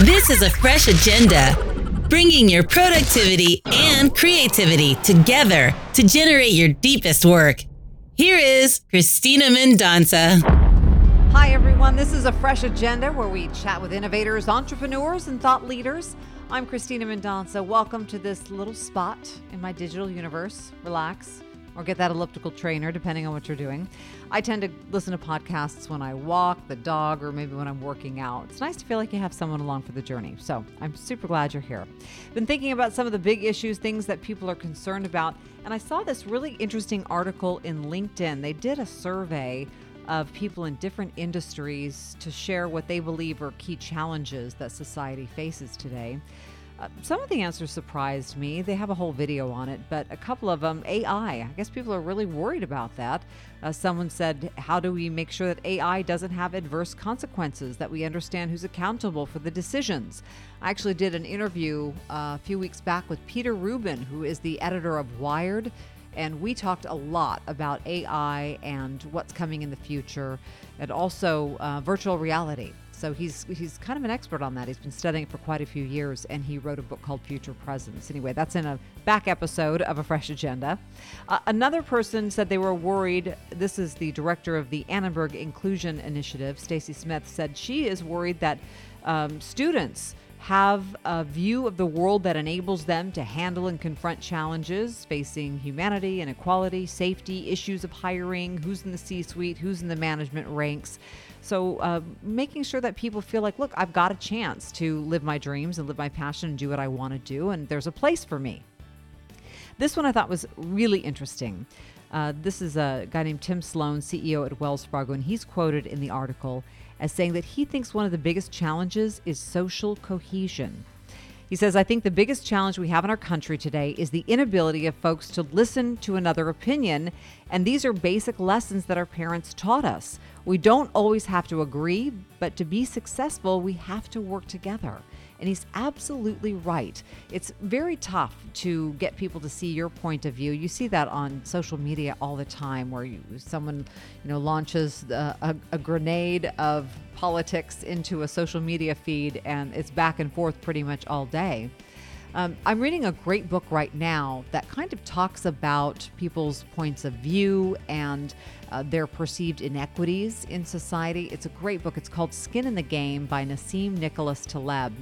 This is a fresh agenda, bringing your productivity and creativity together to generate your deepest work. Here is Cristina Mendonsa. Hi, everyone. This is a fresh agenda where we chat with innovators, entrepreneurs, and thought leaders. I'm Cristina Mendonsa. Welcome to this little spot in my digital universe. Relax or get that elliptical trainer, depending on what you're doing. I tend to listen to podcasts when I walk the dog or maybe when I'm working out. It's nice to feel like you have someone along for the journey. So I'm super glad you're here. Been thinking about some of the big issues, things that people are concerned about, and I saw this really interesting article in LinkedIn. They did a survey of people in different industries to share what they believe are key challenges that society faces today. Uh, some of the answers surprised me. They have a whole video on it, but a couple of them, AI. I guess people are really worried about that. Uh, someone said, How do we make sure that AI doesn't have adverse consequences, that we understand who's accountable for the decisions? I actually did an interview uh, a few weeks back with Peter Rubin, who is the editor of Wired and we talked a lot about AI and what's coming in the future, and also uh, virtual reality. So he's he's kind of an expert on that. He's been studying it for quite a few years, and he wrote a book called Future Presence. Anyway, that's in a back episode of a Fresh Agenda. Uh, another person said they were worried. This is the director of the Annenberg Inclusion Initiative, Stacy Smith, said she is worried that um, students have a view of the world that enables them to handle and confront challenges facing humanity, inequality, safety, issues of hiring, who's in the C suite, who's in the management ranks. So, uh, making sure that people feel like, look, I've got a chance to live my dreams and live my passion and do what I want to do, and there's a place for me. This one I thought was really interesting. Uh, this is a guy named Tim Sloan, CEO at Wells Fargo, and he's quoted in the article as saying that he thinks one of the biggest challenges is social cohesion. He says, I think the biggest challenge we have in our country today is the inability of folks to listen to another opinion. And these are basic lessons that our parents taught us. We don't always have to agree, but to be successful, we have to work together. And he's absolutely right. It's very tough to get people to see your point of view. You see that on social media all the time, where you, someone, you know, launches a, a, a grenade of politics into a social media feed, and it's back and forth pretty much all day. Um, I'm reading a great book right now that kind of talks about people's points of view and uh, their perceived inequities in society. It's a great book. It's called Skin in the Game by Nassim Nicholas Taleb.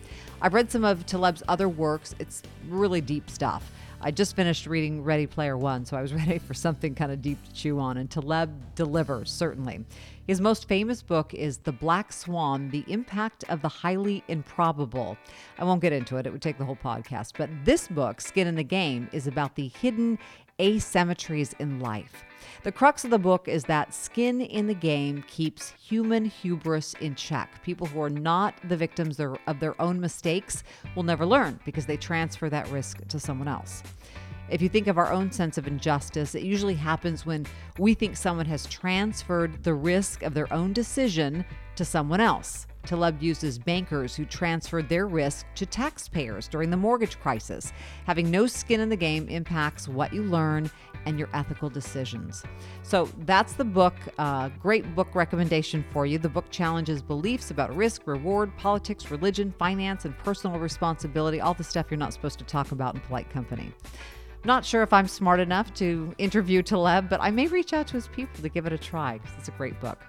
I've read some of Taleb's other works, it's really deep stuff. I just finished reading Ready Player One, so I was ready for something kind of deep to chew on, and Taleb delivers, certainly. His most famous book is The Black Swan The Impact of the Highly Improbable. I won't get into it, it would take the whole podcast. But this book, Skin in the Game, is about the hidden asymmetries in life. The crux of the book is that skin in the game keeps human hubris in check. People who are not the victims of their own mistakes will never learn because they transfer that risk to someone else. If you think of our own sense of injustice, it usually happens when we think someone has transferred the risk of their own decision to someone else. Taleb uses bankers who transferred their risk to taxpayers during the mortgage crisis. Having no skin in the game impacts what you learn and your ethical decisions. So that's the book. Uh, great book recommendation for you. The book challenges beliefs about risk, reward, politics, religion, finance, and personal responsibility, all the stuff you're not supposed to talk about in polite company. Not sure if I'm smart enough to interview Taleb, but I may reach out to his people to give it a try because it's a great book.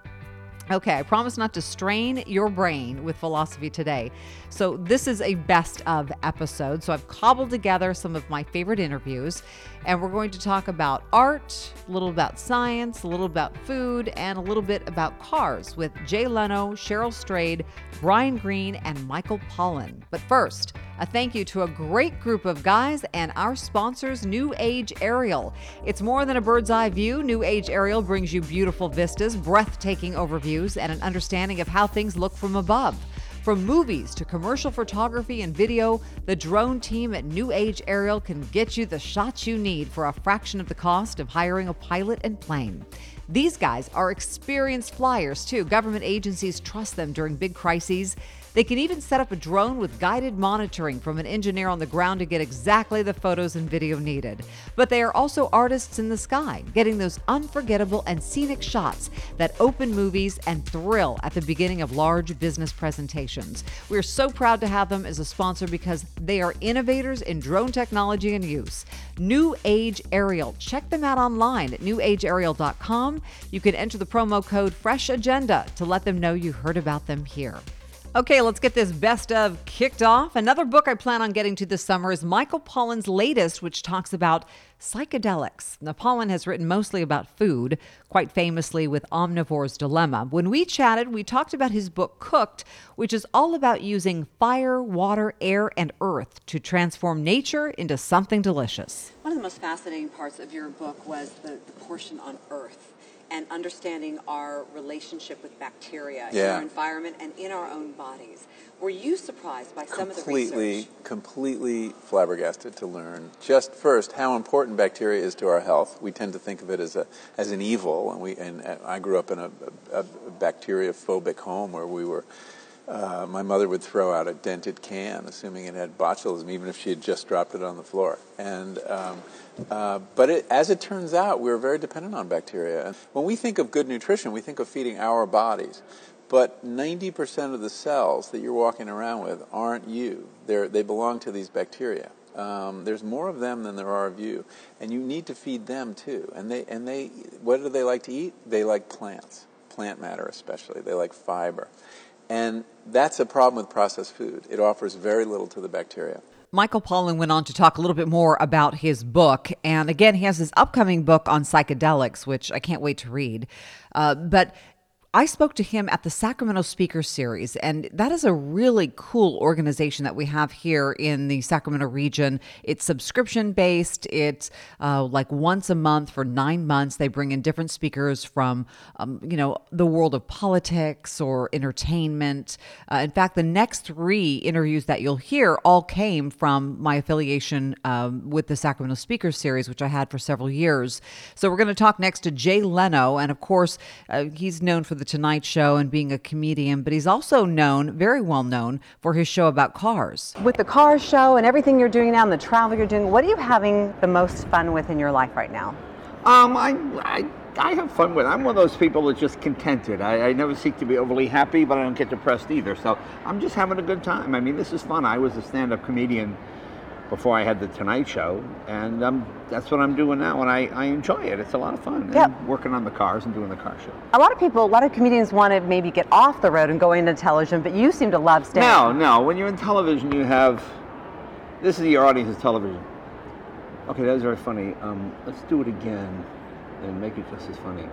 Okay, I promise not to strain your brain with philosophy today. So, this is a best of episode. So, I've cobbled together some of my favorite interviews, and we're going to talk about art, a little about science, a little about food, and a little bit about cars with Jay Leno, Cheryl Strayed, Brian Greene, and Michael Pollan. But first, a thank you to a great group of guys and our sponsors, New Age Aerial. It's more than a bird's eye view. New Age Aerial brings you beautiful vistas, breathtaking overviews, and an understanding of how things look from above. From movies to commercial photography and video, the drone team at New Age Aerial can get you the shots you need for a fraction of the cost of hiring a pilot and plane. These guys are experienced flyers, too. Government agencies trust them during big crises. They can even set up a drone with guided monitoring from an engineer on the ground to get exactly the photos and video needed. But they are also artists in the sky, getting those unforgettable and scenic shots that open movies and thrill at the beginning of large business presentations. We're so proud to have them as a sponsor because they are innovators in drone technology and use. New Age Aerial. Check them out online at newageaerial.com. You can enter the promo code Fresh Agenda to let them know you heard about them here. Okay, let's get this best of kicked off. Another book I plan on getting to this summer is Michael Pollan's latest, which talks about psychedelics. Now, Pollan has written mostly about food, quite famously with Omnivore's Dilemma. When we chatted, we talked about his book Cooked, which is all about using fire, water, air, and earth to transform nature into something delicious. One of the most fascinating parts of your book was the, the portion on earth and understanding our relationship with bacteria Yeah. in our environment and in our own bodies. Were you surprised by some of the completely, research? completely completely flabbergasted to learn just first how important bacteria is to our health. We tend to think of it as a as an evil, and we and I grew up in a, a, a bacteria phobic home where we were. Uh, my mother would throw out a dented can, assuming it had botulism, even if she had just dropped it on the floor. And um, uh, but it, as it turns out, we're very dependent on bacteria. And when we think of good nutrition, we think of feeding our bodies. But 90% of the cells that you're walking around with aren't you. They're, they belong to these bacteria. Um, there's more of them than there are of you, and you need to feed them too. And they, and they, what do they like to eat? They like plants, plant matter especially. They like fiber, and that's a problem with processed food. It offers very little to the bacteria. Michael Pollan went on to talk a little bit more about his book. And again, he has his upcoming book on psychedelics, which I can't wait to read. Uh, but I spoke to him at the Sacramento Speaker Series, and that is a really cool organization that we have here in the Sacramento region. It's subscription based. It's uh, like once a month for nine months. They bring in different speakers from, um, you know, the world of politics or entertainment. Uh, in fact, the next three interviews that you'll hear all came from my affiliation um, with the Sacramento Speaker Series, which I had for several years. So we're going to talk next to Jay Leno, and of course, uh, he's known for the Tonight Show and being a comedian, but he's also known, very well known, for his show about cars. With the car show and everything you're doing now and the travel you're doing, what are you having the most fun with in your life right now? Um, I, I, I have fun with it. I'm one of those people that's just contented. I, I never seek to be overly happy, but I don't get depressed either. So I'm just having a good time. I mean, this is fun. I was a stand-up comedian before I had the Tonight Show, and um, that's what I'm doing now, and I, I enjoy it. It's a lot of fun. Yep. And working on the cars and doing the car show. A lot of people, a lot of comedians want to maybe get off the road and go into television, but you seem to love staying. No, no. When you're in television, you have this is your audience's television. Okay, that was very funny. Um, let's do it again and make it just as funny.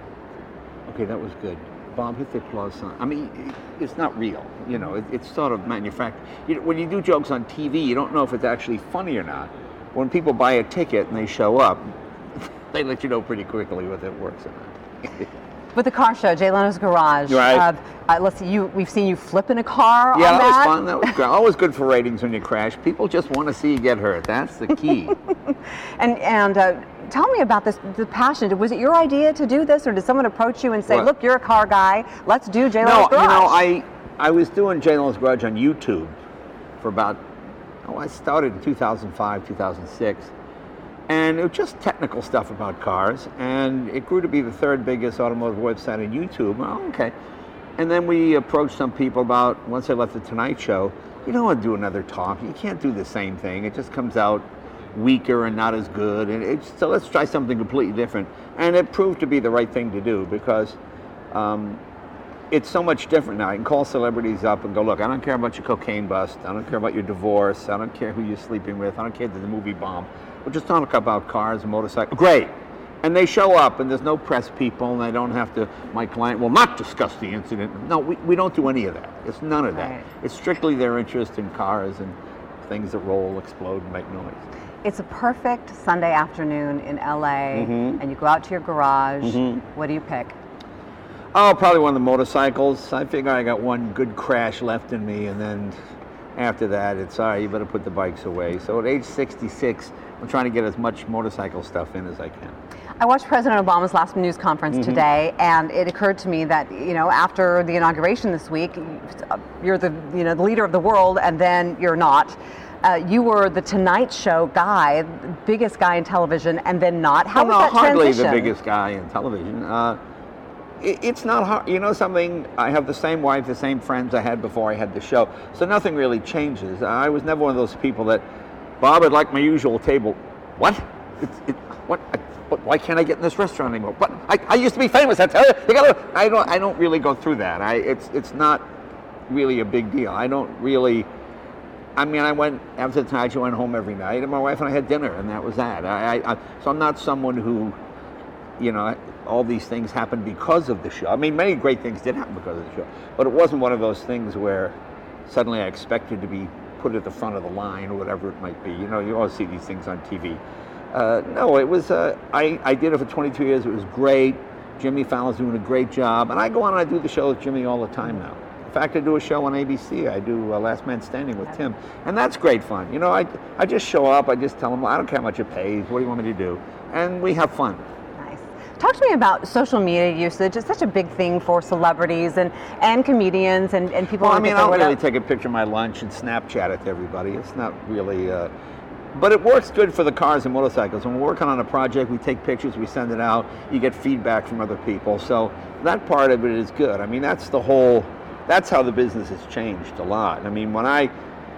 Okay, that was good. Bob, hit the applause sign. I mean, it's not real. You know, it, it's sort of manufactured. You know, when you do jokes on TV, you don't know if it's actually funny or not. When people buy a ticket and they show up, they let you know pretty quickly whether it works or not. With the car show, Jay Leno's Garage. Right. Uh, uh, let's see, you. We've seen you flip in a car. Yeah, on that was that fun. That was. Always good for ratings when you crash. People just want to see you get hurt. That's the key. And and uh, tell me about this. The passion. Was it your idea to do this, or did someone approach you and say, What? "Look, you're a car guy. Let's do Jay no, Leno's Garage"? you know, I I was doing Jay Leno's Garage on YouTube for about oh, I started in 2005, 2006, and it was just technical stuff about cars, and it grew to be the third biggest automotive website on YouTube. Okay, and then we approached some people about once I left the Tonight Show. You don't want to do another talk. You can't do the same thing. It just comes out weaker and not as good. And it's, so let's try something completely different. And it proved to be the right thing to do because um, it's so much different now. I can call celebrities up and go, look, I don't care about your cocaine bust. I don't care about your divorce. I don't care who you're sleeping with. I don't care that the movie bomb. We're just talking about cars and motorcycles. Great. And they show up, and there's no press people, and they don't have to. My client will not discuss the incident. No, we, we don't do any of that. It's none of that. Right. It's strictly their interest in cars and things that roll, explode, and make noise. It's a perfect Sunday afternoon in LA, Mm-hmm. and you go out to your garage. What do you pick? Oh, probably one of the motorcycles. I figure I got one good crash left in me, and then after that, it's all right, you better put the bikes away. So at age 66, I'm trying to get as much motorcycle stuff in as I can. I watched President Obama's last news conference Mm-hmm. today, and it occurred to me that you know after the inauguration this week, you're the you know the leader of the world, and then you're not. Uh, you were the Tonight Show guy, biggest guy in television, and then not. How well, was no, that hardly transition? the biggest guy in television. Uh, it, it's not hard. You know something? I have the same wife, the same friends I had before I had the show, so nothing really changes. I was never one of those people that, Bob, I'd like my usual table. What? It's, it, what? I? Why can't I get in this restaurant anymore? What? I, I used to be famous. I tell you, you gotta. I don't. I don't really go through that. I. It's. It's not really a big deal. I don't really. I mean, I went after the Tonight Show, went home every night, and my wife and I had dinner, and that was that. I, I, I, so I'm not someone who, you know, all these things happened because of the show. I mean, many great things did happen because of the show, but it wasn't one of those things where suddenly I expected to be put it at the front of the line or whatever it might be. You know, you always see these things on TV. Uh, no, it was. Uh, I, I did it for 22 years. It was great. Jimmy Fallon's doing a great job, and I go on and I do the show with Jimmy all the time now. In fact, I do a show on ABC. I do uh, Last Man Standing with Tim, and that's great fun. You know, I, I just show up. I just tell them, I don't care how much it pays. What do you want me to do? And we have fun. Talk to me about social media usage. It's such a big thing for celebrities and, and comedians and, and people. Well, I mean, I don't really take a picture of my lunch and Snapchat it to everybody. It's not really, uh, but it works good for the cars and motorcycles. When we're working on a project, we take pictures, we send it out. You get feedback from other people, so that part of it is good. I mean, that's the whole. That's how the business has changed a lot. I mean, when I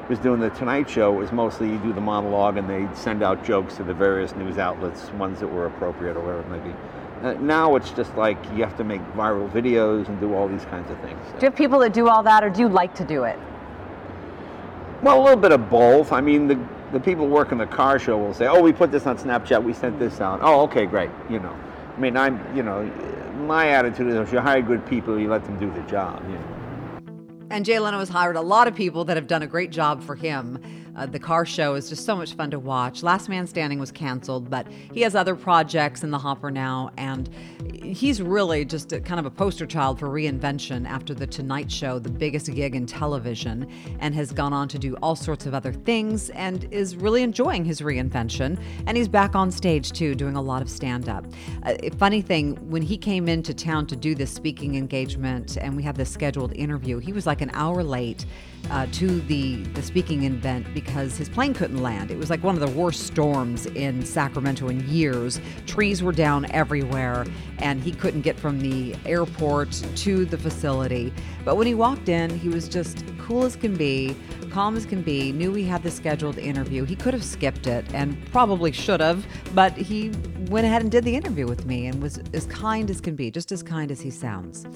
was doing the Tonight Show, it was mostly you do the monologue and they send out jokes to the various news outlets, ones that were appropriate or whatever it may be. Uh, now it's just like you have to make viral videos and do all these kinds of things. Do you have people that do all that, or do you like to do it? Well, a little bit of both. I mean, the, the people working the car show will say, "Oh, we put this on Snapchat. We sent this out." Oh, okay, great. You know, I mean, I'm, you know, my attitude is if you hire good people, you let them do the job. You know. And Jay Leno has hired a lot of people that have done a great job for him. Uh, the car show is just so much fun to watch. Last Man Standing was canceled, but he has other projects in the hopper now, and he's really just a, kind of a poster child for reinvention after The Tonight Show, the biggest gig in television, and has gone on to do all sorts of other things and is really enjoying his reinvention. And he's back on stage too, doing a lot of stand up. Uh, funny thing, when he came into town to do this speaking engagement and we had this scheduled interview, he was like an hour late uh, to the, the speaking event because his plane couldn't land. It was like one of the worst storms in Sacramento in years. Trees were down everywhere, and he couldn't get from the airport to the facility. But when he walked in, he was just cool as can be, calm as can be, knew he had the scheduled interview. He could have skipped it and probably should have, but he went ahead and did the interview with me and was as kind as can be, just as kind as he sounds.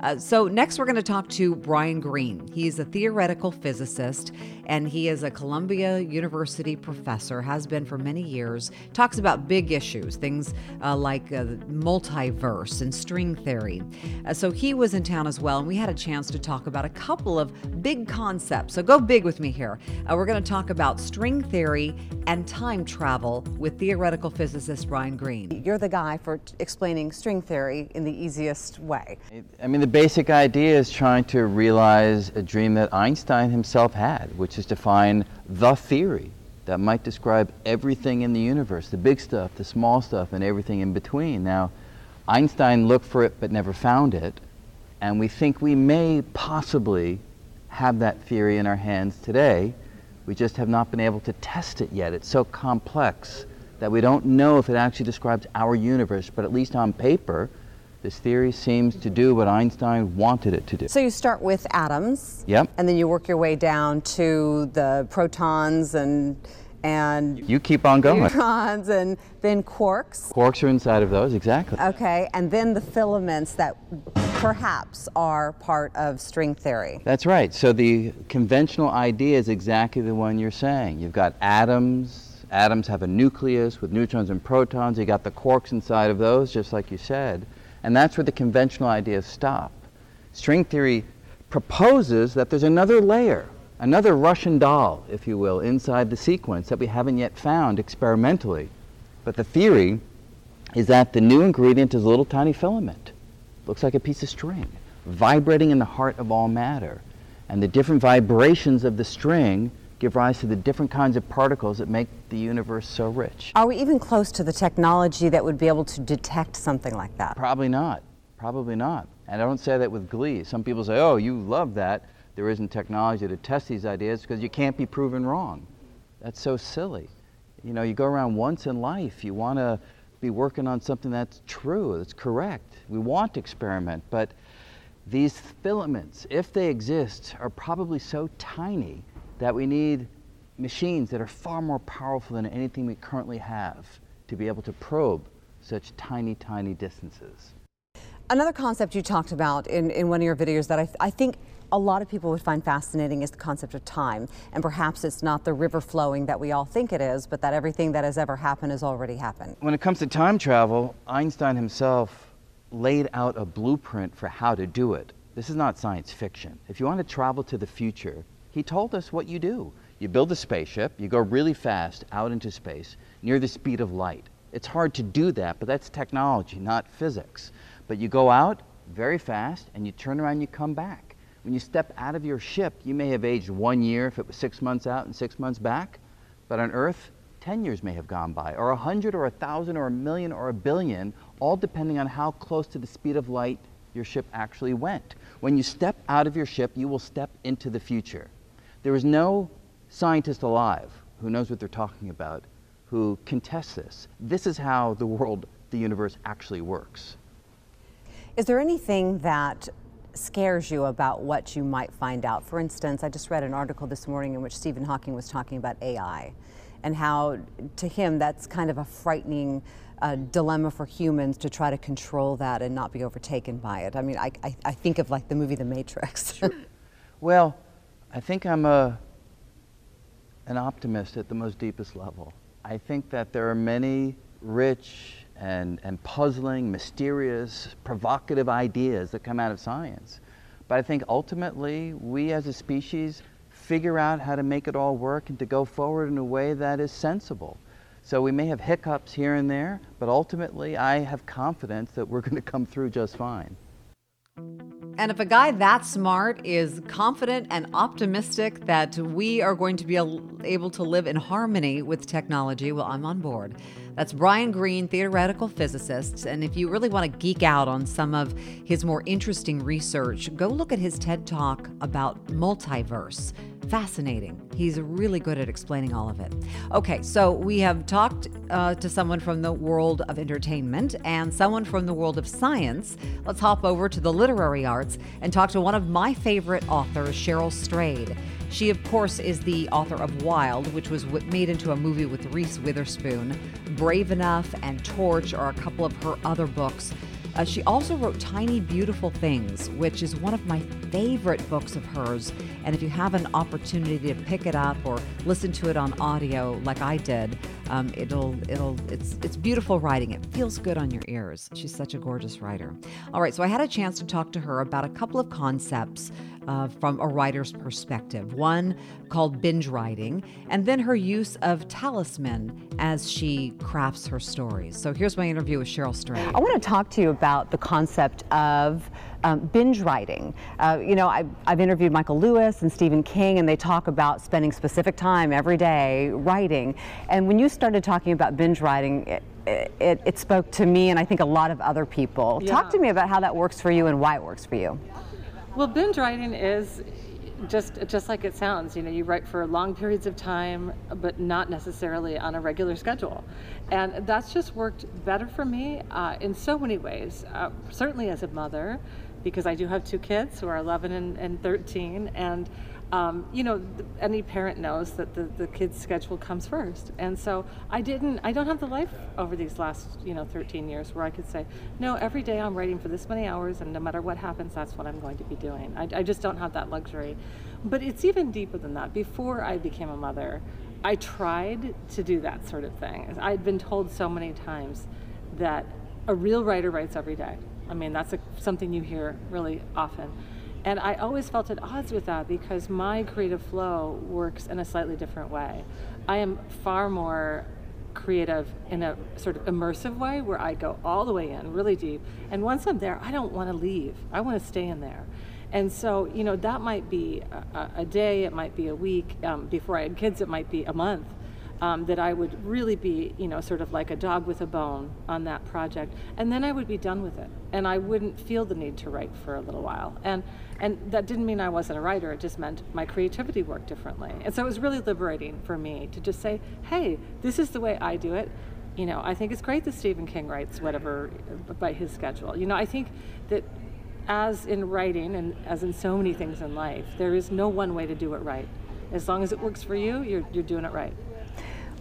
Uh, so, next we're going to talk to Brian Greene. He's a theoretical physicist and he is a Columbia University professor, has been for many years. Talks about big issues, things uh, like uh, multiverse and string theory. Uh, so, he was in town as well, and we had a chance to talk about a couple of big concepts. So, go big with me here. Uh, we're going to talk about string theory and time travel with theoretical physicist Brian Greene. You're the guy for t- explaining string theory in the easiest way. I mean, the basic idea is trying to realize a dream that Einstein himself had, which is to find the theory that might describe everything in the universe the big stuff, the small stuff, and everything in between. Now, Einstein looked for it but never found it, and we think we may possibly have that theory in our hands today. We just have not been able to test it yet. It's so complex that we don't know if it actually describes our universe, but at least on paper, this theory seems to do what Einstein wanted it to do. So you start with atoms. Yep. And then you work your way down to the protons and and You keep on going. neutrons and then quarks. Quarks are inside of those, exactly. Okay, and then the filaments that perhaps are part of string theory. That's right. So the conventional idea is exactly the one you're saying. You've got atoms. Atoms have a nucleus with neutrons and protons. You got the quarks inside of those, just like you said. And that's where the conventional ideas stop. String theory proposes that there's another layer, another Russian doll, if you will, inside the sequence that we haven't yet found experimentally. But the theory is that the new ingredient is a little tiny filament. Looks like a piece of string, vibrating in the heart of all matter. And the different vibrations of the string give rise to the different kinds of particles that make the universe so rich. Are we even close to the technology that would be able to detect something like that? Probably not. Probably not. And I don't say that with glee. Some people say, oh, you love that. There isn't technology to test these ideas because you can't be proven wrong. That's so silly. You know, you go around once in life, you want to be working on something that's true, that's correct. We want to experiment, but these filaments, if they exist, are probably so tiny that we need machines that are far more powerful than anything we currently have to be able to probe such tiny, tiny distances. Another concept you talked about in, in one of your videos that I, I think a lot of people would find fascinating is the concept of time. And perhaps it's not the river flowing that we all think it is, but that everything that has ever happened has already happened. When it comes to time travel, Einstein himself laid out a blueprint for how to do it. This is not science fiction. If you want to travel to the future, he told us what you do. You build a spaceship, you go really fast out into space near the speed of light. It's hard to do that, but that's technology, not physics. But you go out very fast and you turn around and you come back. When you step out of your ship, you may have aged one year if it was six months out and six months back, but on Earth, 10 years may have gone by, or a 100 or a 1,000 or a million or a billion, all depending on how close to the speed of light your ship actually went. When you step out of your ship, you will step into the future. There is no scientist alive who knows what they're talking about who contests this. This is how the world, the universe actually works. Is there anything that scares you about what you might find out. For instance, I just read an article this morning in which Stephen Hawking was talking about AI and how, to him, that's kind of a frightening uh, dilemma for humans to try to control that and not be overtaken by it. I mean, I, I, I think of like the movie The Matrix. well, I think I'm a, an optimist at the most deepest level. I think that there are many rich and, and puzzling, mysterious, provocative ideas that come out of science. But I think ultimately, we as a species figure out how to make it all work and to go forward in a way that is sensible. So we may have hiccups here and there, but ultimately, I have confidence that we're going to come through just fine. And if a guy that smart is confident and optimistic that we are going to be able to live in harmony with technology, well, I'm on board. That's Brian Greene, theoretical physicist. And if you really want to geek out on some of his more interesting research, go look at his TED Talk about multiverse. Fascinating. He's really good at explaining all of it. Okay, so we have talked uh, to someone from the world of entertainment and someone from the world of science. Let's hop over to the literary arts and talk to one of my favorite authors, Cheryl Strayed. She, of course, is the author of Wild, which was made into a movie with Reese Witherspoon. Brave Enough and Torch are a couple of her other books. Uh, she also wrote Tiny Beautiful Things, which is one of my favorite books of hers. And if you have an opportunity to pick it up or listen to it on audio, like I did, um, it'll it'll it's it's beautiful writing. It feels good on your ears. She's such a gorgeous writer. All right, so I had a chance to talk to her about a couple of concepts uh, from a writer's perspective. One called binge writing, and then her use of talisman as she crafts her stories. So here's my interview with Cheryl Strayed. I want to talk to you about the concept of um, binge writing. Uh, you know, I've, I've, interviewed Michael Lewis and Stephen King, and they talk about spending specific time every day writing. And when you started talking about binge writing, it, it, it spoke to me and I think a lot of other people. Yeah. Talk to me about how that works for you and why it works for you. Well, binge writing is just just like it sounds. You know, you write for long periods of time, but not necessarily on a regular schedule, and that's just worked better for me uh, in so many ways. Uh, certainly as a mother, because I do have two kids who are 11 and, and 13, and um, you know, any parent knows that the, the kid's schedule comes first. And so I didn't, I don't have the life over these last, you know, 13 years where I could say, no, every day I'm writing for this many hours and no matter what happens, that's what I'm going to be doing. I, I just don't have that luxury. But it's even deeper than that. Before I became a mother, I tried to do that sort of thing. I'd been told so many times that a real writer writes every day. I mean, that's a, something you hear really often. And I always felt at odds with that because my creative flow works in a slightly different way. I am far more creative in a sort of immersive way where I go all the way in, really deep. And once I'm there, I don't want to leave. I want to stay in there. And so, you know, that might be a, a day, it might be a week. Um, before I had kids, it might be a month. Um, that I would really be, you know, sort of like a dog with a bone on that project, and then I would be done with it, and I wouldn't feel the need to write for a little while. And and that didn't mean I wasn't a writer; it just meant my creativity worked differently. And so it was really liberating for me to just say, "Hey, this is the way I do it." You know, I think it's great that Stephen King writes whatever by his schedule. You know, I think that as in writing and as in so many things in life, there is no one way to do it right. As long as it works for you, you're, you're doing it right.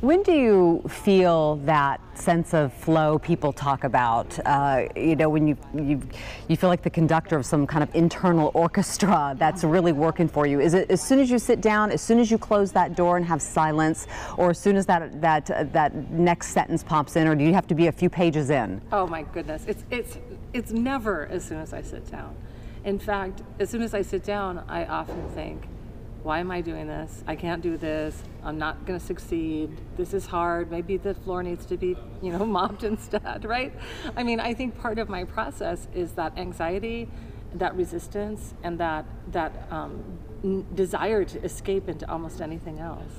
When do you feel that sense of flow people talk about? Uh, you know, when you, you you feel like the conductor of some kind of internal orchestra that's really working for you. Is it as soon as you sit down, as soon as you close that door and have silence, or as soon as that that uh, that next sentence pops in, or do you have to be a few pages in? Oh my goodness, it's it's it's never as soon as I sit down. In fact, as soon as I sit down, I often think, why am I doing this? I can't do this. I'm not going to succeed. This is hard. Maybe the floor needs to be, you know, mopped instead, right? I mean, I think part of my process is that anxiety, that resistance, and that that um, n- desire to escape into almost anything else.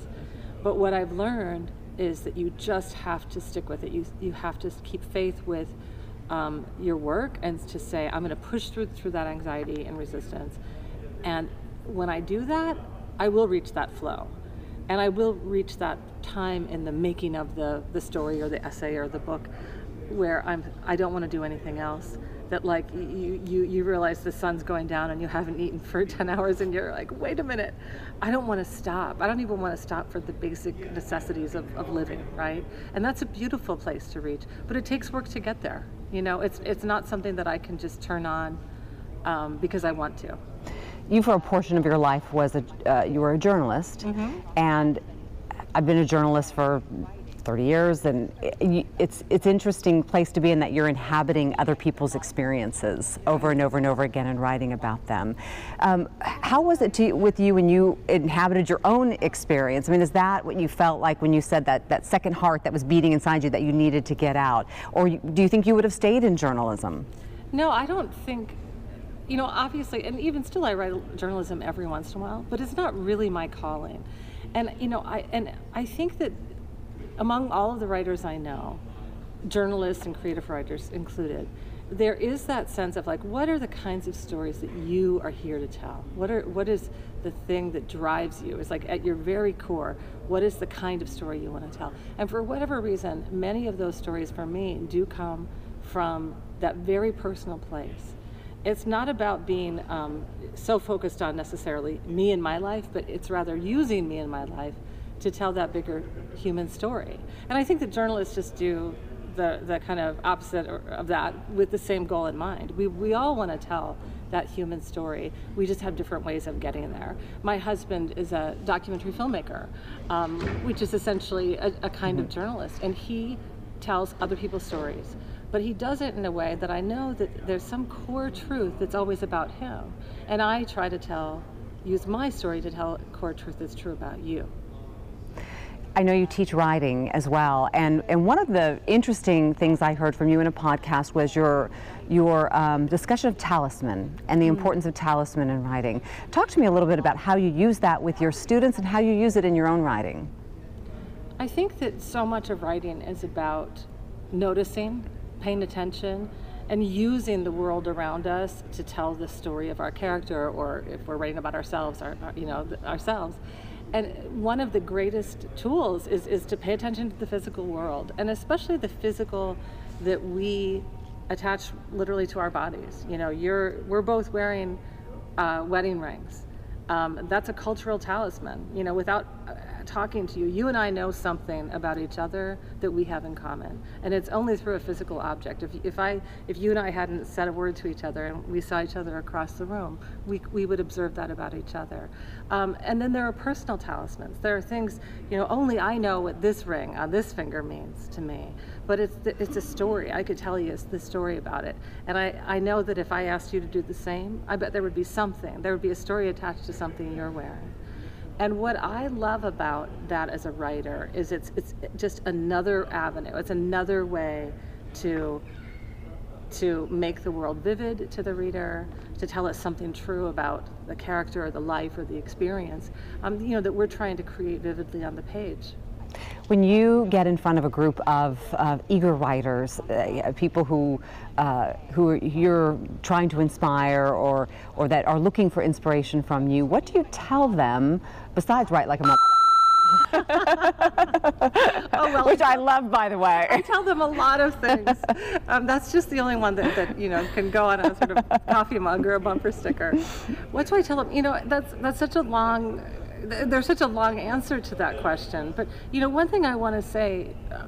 But what I've learned is that you just have to stick with it. You you have to keep faith with um, your work and to say, I'm going to push through through that anxiety and resistance. And when I do that, I will reach that flow. And I will reach that time in the making of the, the story or the essay or the book where I'm I don't want to do anything else. That like you, you you realize the sun's going down and you haven't eaten for 10 hours and you're like, wait a minute, I don't want to stop. I don't even want to stop for the basic necessities of, of living, right? And that's a beautiful place to reach. But it takes work to get there. You know, it's it's not something that I can just turn on um, because I want to you for a portion of your life was a uh, you were a journalist. Mm-hmm. and i've been a journalist for 30 years and it's it's interesting place to be in that you're inhabiting other people's experiences over and over and over again and writing about them. Um, how was it to, with you when you inhabited your own experience? I mean is that what you felt like when you said that that second heart that was beating inside you that you needed to get out? Or do you think you would have stayed in journalism? No, I don't think, you know, obviously, and even still, I write journalism every once in a while, but it's not really my calling. And, you know, I, and I think that among all of the writers I know, journalists and creative writers included, there is that sense of like, what are the kinds of stories that you are here to tell? What are, what is the thing that drives you? It's like at your very core, what is the kind of story you want to tell? And for whatever reason, many of those stories for me do come from that very personal place. It's not about being um, so focused on necessarily me and my life, but it's rather using me and my life to tell that bigger human story. And I think that journalists just do the, the kind of opposite of that with the same goal in mind. We, we all want to tell that human story. We just have different ways of getting there. My husband is a documentary filmmaker, um, which is essentially a, a kind of journalist, and he tells other people's stories. But he does it in a way that I know that there's some core truth that's always about him. And I try to tell, use my story to tell core truth that's true about you. I know you teach writing as well, and, and one of the interesting things I heard from you in a podcast was your your um, discussion of talisman and the importance of talisman in writing. Talk to me a little bit about how you use that with your students and how you use it in your own writing. I think that so much of writing is about noticing, paying attention, and using the world around us to tell the story of our character, or if we're writing about ourselves, our, you know, ourselves. And one of the greatest tools is, is to pay attention to the physical world, and especially the physical that we attach literally to our bodies. You know, you're we're both wearing uh, wedding rings. Um, that's a cultural talisman. You know, without talking to you, you and I know something about each other that we have in common, and it's only through a physical object. If, if I, if you and I hadn't said a word to each other and we saw each other across the room, we, we would observe that about each other. Um, and then there are personal talismans. There are things, you know, only I know what this ring on this finger means to me. But it's the, it's a story. I could tell you the story about it, and I, I know that if I asked you to do the same, I bet there would be something. There would be a story attached to something you're wearing. And what I love about that as a writer is it's it's just another avenue. It's another way to to make the world vivid to the reader, to tell us something true about the character or the life or the experience, um, you know, that we're trying to create vividly on the page. When you get in front of a group of uh, eager writers, uh, people who uh, who you're trying to inspire or or that are looking for inspiration from you, what do you tell them besides write like a mother? oh, well, Which I love, by the way. I tell them a lot of things. Um, that's just the only one that, that you know can go on a sort of coffee mug or a bumper sticker. What do I tell them? You know, that's that's such a long. There's such a long answer to that question. But you know, one thing I want to say uh,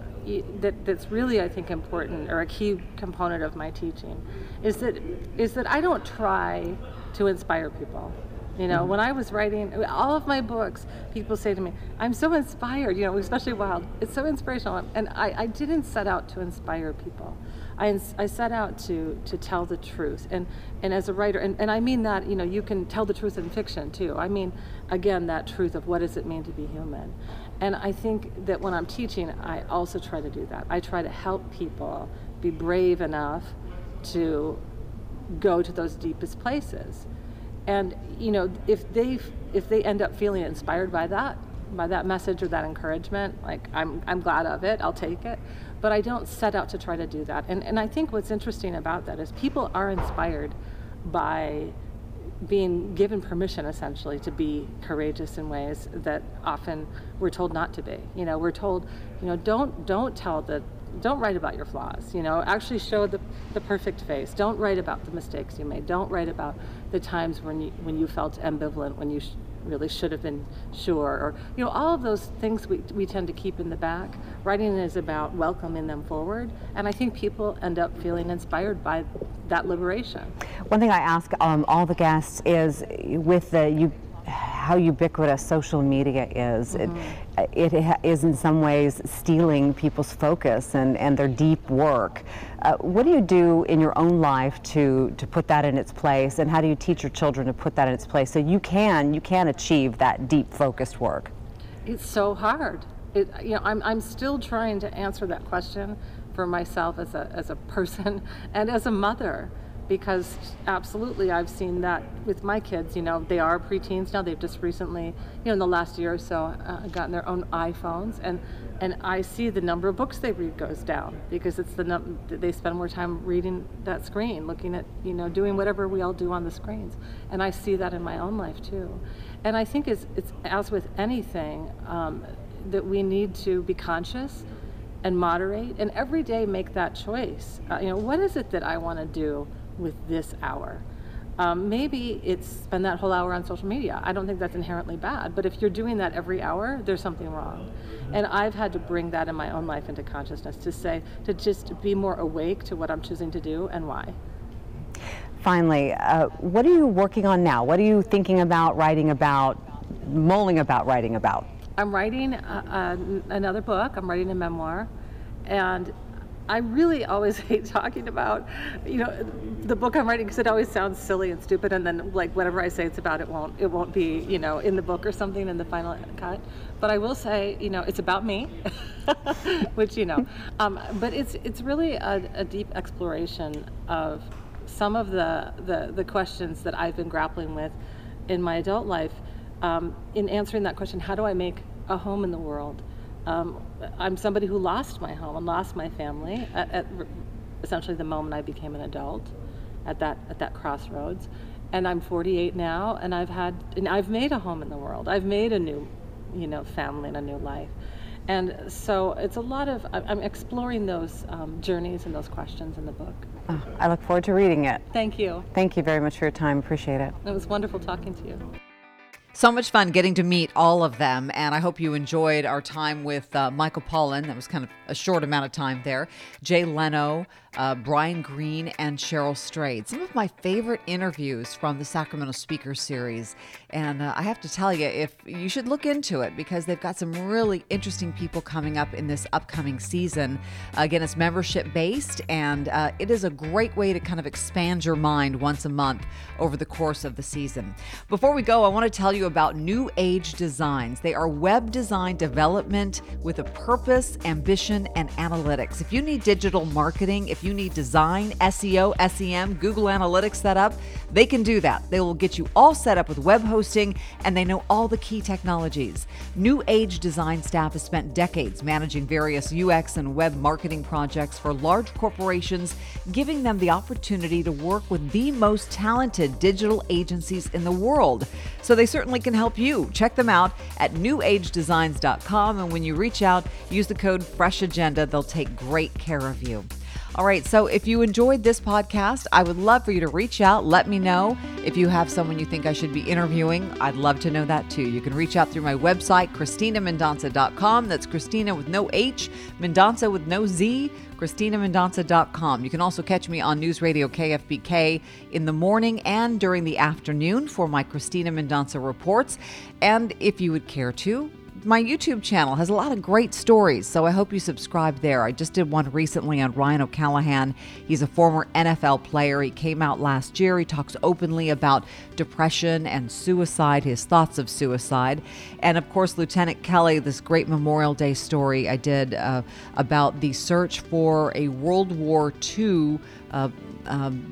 that that's really I think important or a key component of my teaching is that is that I don't try to inspire people. You know, when I was writing all of my books, people say to me, I'm so inspired, you know, especially Wild. It's so inspirational. And I, I didn't set out to inspire people. I, I set out to, to tell the truth. And, and as a writer, and, and I mean that, you know, you can tell the truth in fiction too. I mean, again, that truth of what does it mean to be human. And I think that when I'm teaching, I also try to do that. I try to help people be brave enough to go to those deepest places and you know if they if they end up feeling inspired by that by that message or that encouragement like i'm i'm glad of it i'll take it but i don't set out to try to do that. And and i think what's interesting about that is people are inspired by being given permission essentially to be courageous in ways that often we're told not to be. You know we're told you know don't don't tell the don't write about your flaws you know actually show the, the perfect face. Don't write about the mistakes you made. Don't write about the times when you when you felt ambivalent when you sh- really should have been sure or you know all of those things we, we tend to keep in the back writing is about welcoming them forward and i think people end up feeling inspired by that liberation one thing i ask um, all the guests is with the you how ubiquitous social media is. Mm-hmm. It, it is in some ways stealing people's focus and, and their deep work. Uh, what do you do in your own life to, to put that in its place and how do you teach your children to put that in its place so you can you can achieve that deep focused work? It's so hard. It, you know, I'm, I'm still trying to answer that question for myself as a, as a person and as a mother because absolutely I've seen that with my kids. You know, they are preteens now. They've just recently, you know, in the last year or so, uh, gotten their own iPhones, and and I see the number of books they read goes down because it's the num- they spend more time reading that screen, looking at, you know, doing whatever we all do on the screens, and I see that in my own life too. And I think it's, it's as with anything um, that we need to be conscious and moderate and every day make that choice. Uh, you know, what is it that I want to do? With this hour. Um, maybe it's spend that whole hour on social media. I don't think that's inherently bad, but if you're doing that every hour, there's something wrong. And I've had to bring that in my own life into consciousness to say, to just be more awake to what I'm choosing to do and why. Finally, uh, what are you working on now? What are you thinking about, writing about, mulling about, writing about? I'm writing a, a, another book. I'm writing a memoir. And I really always hate talking about, you know, the book I'm writing because it always sounds silly and stupid, and then like whatever I say it's about, it won't it won't be you know in the book or something in the final cut. But I will say, you know, it's about me, which you know, um, but it's it's really a, a deep exploration of some of the, the the questions that I've been grappling with in my adult life. Um, in answering that question, how do I make a home in the world? Um, I'm somebody who lost my home and lost my family at, at, essentially the moment I became an adult, at that at that crossroads. And I'm 48 now, and I've had and I've made a home in the world. I've made a new, you know, family and a new life. And so it's a lot of I'm exploring those um, journeys and those questions in the book. Oh, I look forward to reading it. Thank you. Thank you very much for your time. Appreciate it. It was wonderful talking to you. So much fun getting to meet all of them, and I hope you enjoyed our time with uh, Michael Pollan. That was kind of a short amount of time there. Jay Leno, uh, Brian Greene, and Cheryl Strayed. Some of my favorite interviews from the Sacramento Speaker Series. And uh, I have to tell you, if you should look into it because they've got some really interesting people coming up in this upcoming season. Again, it's membership based, and uh, it is a great way to kind of expand your mind once a month over the course of the season. Before we go, I want to tell you about New Age Designs. They are web design development with a purpose, ambition, and analytics. If you need digital marketing, if you need design, SEO, SEM, Google Analytics set up, they can do that. They will get you all set up with web hosting and they know all the key technologies. New Age Design staff has spent decades managing various UX and web marketing projects for large corporations, giving them the opportunity to work with the most talented digital agencies in the world. So they certainly can help you. Check them out at newagedesigns.com. And when you reach out, use the code Fresh Agenda. They'll take great care of you. All right, so if you enjoyed this podcast, I would love for you to reach out. Let me know if you have someone you think I should be interviewing. I'd love to know that too. You can reach out through my website, CristinaMendonsa.com. That's Cristina with no H, Mendonsa with no Z, CristinaMendonsa.com. You can also catch me on News Radio KFBK in the morning and during the afternoon for my Cristina Mendonsa reports. And if you would care to, my YouTube channel has a lot of great stories, so I hope you subscribe there. I just did one recently on Ryan O'Callaghan. He's a former NFL player. He came out last year. He talks openly about depression and suicide, his thoughts of suicide. And of course, Lieutenant Kelly, this great Memorial Day story I did uh, about the search for a World War II. Uh,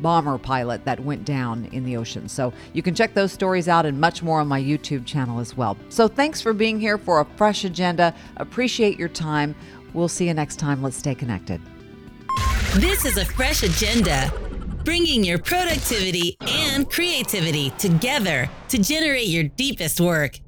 bomber pilot that went down in the ocean. So you can check those stories out and much more on my YouTube channel as well. So thanks for being here for a fresh agenda. Appreciate your time. We'll see you next time. Let's stay connected. This is a fresh agenda, bringing your productivity and creativity together to generate your deepest work.